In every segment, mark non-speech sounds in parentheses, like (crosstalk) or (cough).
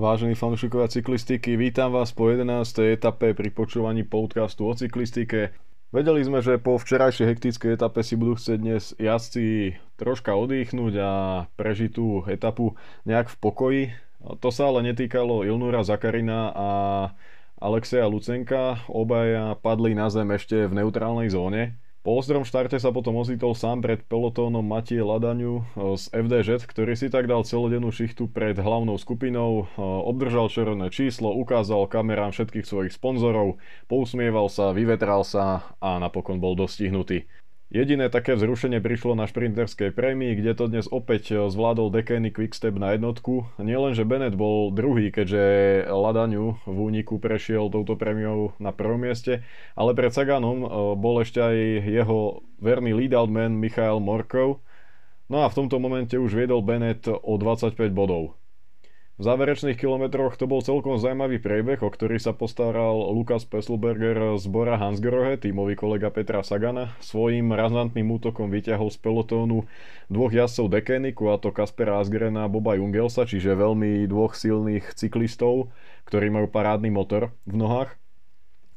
Vážení fanúšikovia cyklistiky, vítam vás po 11. etape pri počúvaní podcastu o cyklistike. Vedeli sme, že po včerajšej hektickej etape si budú chcieť dnes jazdci troška oddychnúť a prežiť tú etapu nejak v pokoji. To sa ale netýkalo Ilnura Zakarina a Alexeja Lucenka. Obaja padli na zem ešte v neutrálnej zóne. Po ostrom štarte sa potom ocitol sám pred pelotónom Matie Ladaňu z FDŽ, ktorý si tak dal celodennú šichtu pred hlavnou skupinou, obdržal červené číslo, ukázal kamerám všetkých svojich sponzorov, pousmieval sa, vyvetral sa a napokon bol dostihnutý. Jediné také vzrušenie prišlo na šprinterskej prémii, kde to dnes opäť eh, zvládol Dekeny Quickstep na jednotku. Nielen, že Bennett bol druhý, keďže Ladaniu v úniku prešiel touto prémiou na prvom mieste, ale pred Saganom eh, bol ešte aj jeho verný lead-out man Michael Morkov. No a v tomto momente už viedol Bennett o 25 bodov. V záverečných kilometroch to bol celkom zaujímavý priebeh, o ktorý sa postaral Lukas Pesselberger z Bora Hansgrohe, tímový kolega Petra Sagana. Svojím razantným útokom vyťahol z pelotónu dvoch jazdcov Dekeniku, a to Kaspera Asgrena a Boba Jungelsa, čiže veľmi dvoch silných cyklistov, ktorí majú parádny motor v nohách.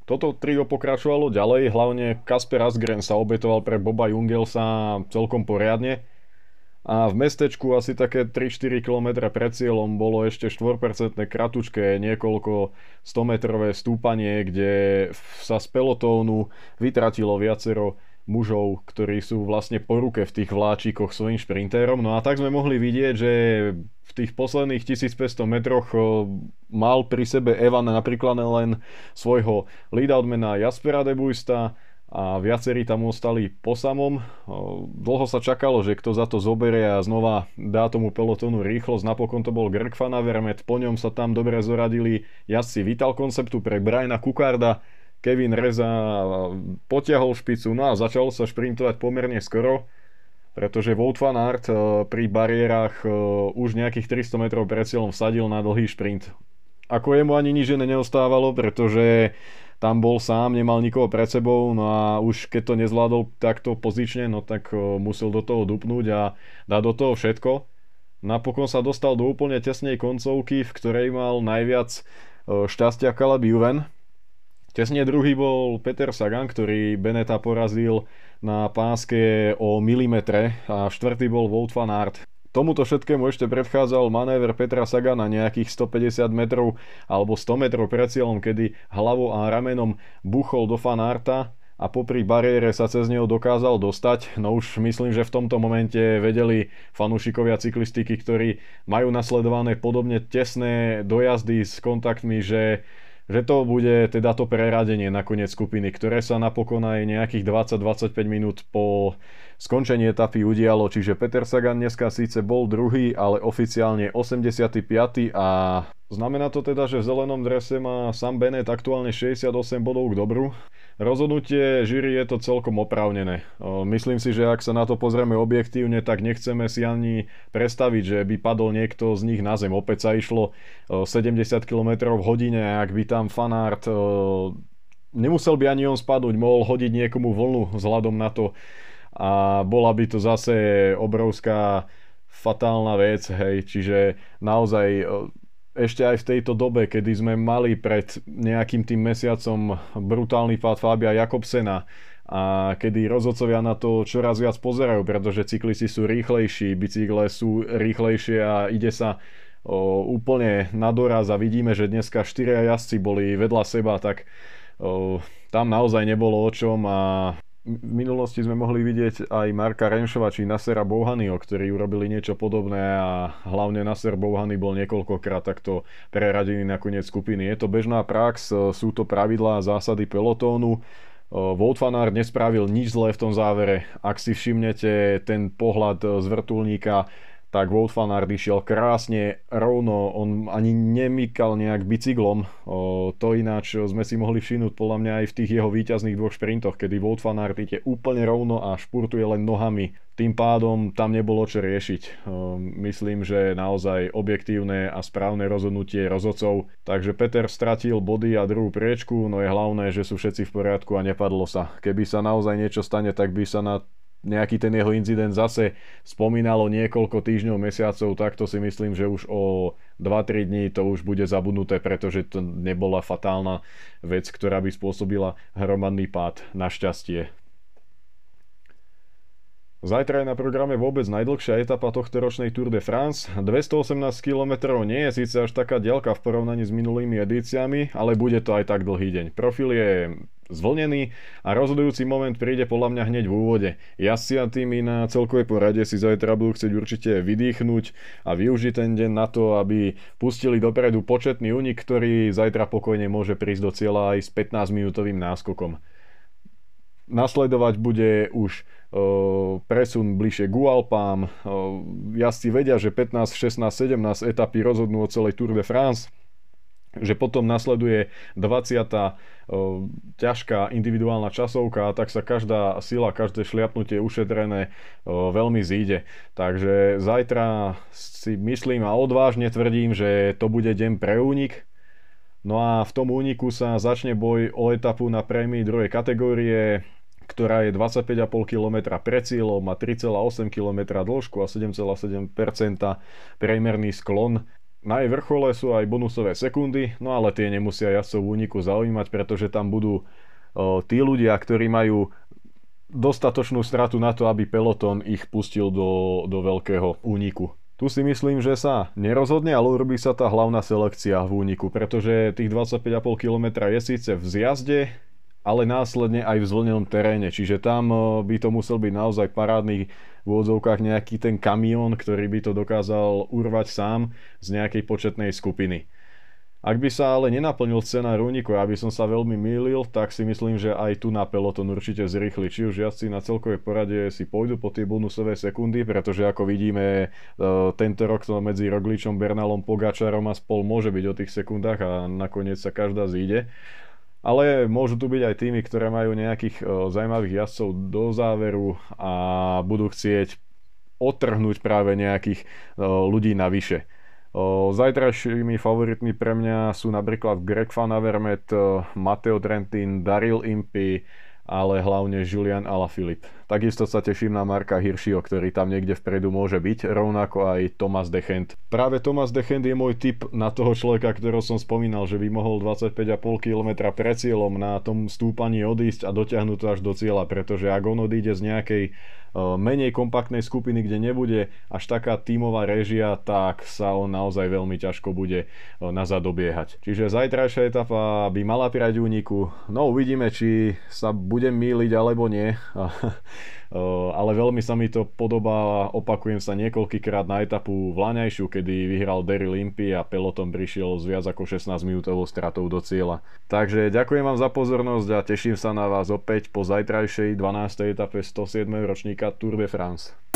Toto trio pokračovalo ďalej, hlavne Kasper Asgren sa obetoval pre Boba Jungelsa celkom poriadne a v mestečku asi také 3-4 km pred cieľom bolo ešte 4% kratučké niekoľko 100 metrové stúpanie, kde sa z pelotónu vytratilo viacero mužov, ktorí sú vlastne po ruke v tých vláčikoch svojim šprintérom. No a tak sme mohli vidieť, že v tých posledných 1500 metroch mal pri sebe Evan napríklad len svojho lead-outmana Jaspera Debuista, a viacerí tam ostali po samom. Dlho sa čakalo, že kto za to zoberie a znova dá tomu pelotónu rýchlosť. Napokon to bol Greg Van po ňom sa tam dobre zoradili jazdci Vital Conceptu pre Briana Kukarda. Kevin Reza potiahol špicu, no a začalo sa šprintovať pomerne skoro, pretože Wout van Aert e, pri bariérach e, už nejakých 300 metrov pred cieľom vsadil na dlhý šprint. Ako jemu ani nič neostávalo, pretože tam bol sám, nemal nikoho pred sebou, no a už keď to nezvládol takto pozične, no tak musel do toho dupnúť a dať do toho všetko. Napokon sa dostal do úplne tesnej koncovky, v ktorej mal najviac šťastia Caleb Juven. Tesne druhý bol Peter Sagan, ktorý Beneta porazil na páske o milimetre a štvrtý bol Wout van Aert. Tomuto všetkému ešte predchádzal manéver Petra Sagana nejakých 150 metrov alebo 100 metrov pred cieľom, kedy hlavou a ramenom buchol do fanárta a popri bariére sa cez neho dokázal dostať. No už myslím, že v tomto momente vedeli fanúšikovia cyklistiky, ktorí majú nasledované podobne tesné dojazdy s kontaktmi, že že to bude teda to preradenie nakoniec skupiny, ktoré sa napokon aj nejakých 20-25 minút po skončení etapy udialo, čiže Peter Sagan dneska síce bol druhý, ale oficiálne 85. a znamená to teda, že v zelenom drese má Sam Bennett aktuálne 68 bodov k dobru. Rozhodnutie žíry je to celkom oprávnené. Myslím si, že ak sa na to pozrieme objektívne, tak nechceme si ani predstaviť, že by padol niekto z nich na zem. Opäť sa išlo 70 km v hodine, ak by tam fanart nemusel by ani on spadnúť, mohol hodiť niekomu vlnu vzhľadom na to, a bola by to zase obrovská fatálna vec, hej, čiže naozaj ešte aj v tejto dobe, kedy sme mali pred nejakým tým mesiacom brutálny pád Fabia Jakobsena a kedy rozhodcovia na to čoraz viac pozerajú, pretože cyklisti sú rýchlejší, bicykle sú rýchlejšie a ide sa o, úplne na doraz a vidíme, že dneska štyria jazdci boli vedľa seba, tak o, tam naozaj nebolo o čom a v minulosti sme mohli vidieť aj Marka Renšova či Nasera Bouhanyho, ktorí urobili niečo podobné a hlavne Naser Bouhany bol niekoľkokrát takto preradený na koniec skupiny. Je to bežná prax, sú to pravidlá a zásady pelotónu. Wout nespravil nič zlé v tom závere. Ak si všimnete ten pohľad z vrtulníka, tak Wout van Aert išiel krásne, rovno, on ani nemykal nejak bicyklom. O, to ináč sme si mohli všimnúť podľa mňa aj v tých jeho víťazných dvoch šprintoch, kedy Wout van Aert ide úplne rovno a špurtuje len nohami. Tým pádom tam nebolo čo riešiť. O, myslím, že naozaj objektívne a správne rozhodnutie rozhodcov. Takže Peter stratil body a druhú priečku, no je hlavné, že sú všetci v poriadku a nepadlo sa. Keby sa naozaj niečo stane, tak by sa na nejaký ten jeho incident zase spomínalo niekoľko týždňov, mesiacov, tak to si myslím, že už o 2-3 dní to už bude zabudnuté, pretože to nebola fatálna vec, ktorá by spôsobila hromadný pád. Našťastie. Zajtra je na programe vôbec najdlhšia etapa tohto ročnej Tour de France. 218 km nie je síce až taká diaľka v porovnaní s minulými edíciami, ale bude to aj tak dlhý deň. Profil je zvlnený a rozhodujúci moment príde podľa mňa hneď v úvode. Jazdci a týmy na celkovej porade si zajtra budú chcieť určite vydýchnuť a využiť ten deň na to, aby pustili dopredu početný unik, ktorý zajtra pokojne môže prísť do cieľa aj s 15 minútovým náskokom. Nasledovať bude už presun bližšie k Alpám. Jazdci vedia, že 15, 16, 17 etapy rozhodnú o celej Tour de France že potom nasleduje 20. ťažká individuálna časovka a tak sa každá sila, každé šliapnutie ušetrené veľmi zíde. Takže zajtra si myslím a odvážne tvrdím, že to bude deň pre únik. No a v tom úniku sa začne boj o etapu na prémii druhej kategórie ktorá je 25,5 km pre cieľom, má 3,8 km dĺžku a 7,7% priemerný sklon. Na jej vrchole sú aj bonusové sekundy, no ale tie nemusia jazdcov v úniku zaujímať, pretože tam budú o, tí ľudia, ktorí majú dostatočnú stratu na to, aby peloton ich pustil do, do veľkého úniku. Tu si myslím, že sa nerozhodne, ale urobí sa tá hlavná selekcia v úniku, pretože tých 25,5 km je síce v zjazde, ale následne aj v zvlnenom teréne. Čiže tam eh, by to musel byť naozaj parádny v úvodzovkách nejaký ten kamión, ktorý by to dokázal urvať sám z nejakej početnej skupiny. Ak by sa ale nenaplnil scenár úniku, aby som sa veľmi mýlil, tak si myslím, že aj tu na peloton určite zrýchli. Či už jazdci na celkovej porade si pôjdu po tie bonusové sekundy, pretože ako vidíme, eh, tento rok to medzi Rogličom, Bernalom, Pogačarom a spol môže byť o tých sekundách a nakoniec sa každá zíde ale môžu tu byť aj týmy, ktoré majú nejakých o, zaujímavých jazdcov do záveru a budú chcieť otrhnúť práve nejakých o, ľudí navyše. O, zajtrajšími favoritmi pre mňa sú napríklad Greg Van Avermaet, Matteo Trentin, Daryl Impey, ale hlavne Julian Alaphilippe. Takisto sa teším na Marka Hiršio, ktorý tam niekde vpredu môže byť, rovnako aj Thomas Dechent. Práve Thomas Dechent je môj tip na toho človeka, ktorého som spomínal, že by mohol 25,5 km pred cieľom na tom stúpaní odísť a dotiahnuť to až do cieľa, pretože ak on odíde z nejakej menej kompaktnej skupiny, kde nebude až taká tímová réžia, tak sa on naozaj veľmi ťažko bude nazad dobiehať. Čiže zajtrajšia etapa by mala pirať úniku. No uvidíme, či sa budem míliť alebo nie. (laughs) ale veľmi sa mi to podobá, opakujem sa niekoľkýkrát na etapu v Laňajšiu, kedy vyhral Daryl Limpy a peloton prišiel s viac ako 16 minútovou stratou do cieľa. Takže ďakujem vám za pozornosť a teším sa na vás opäť po zajtrajšej 12. etape 107. ročníka Tour de France.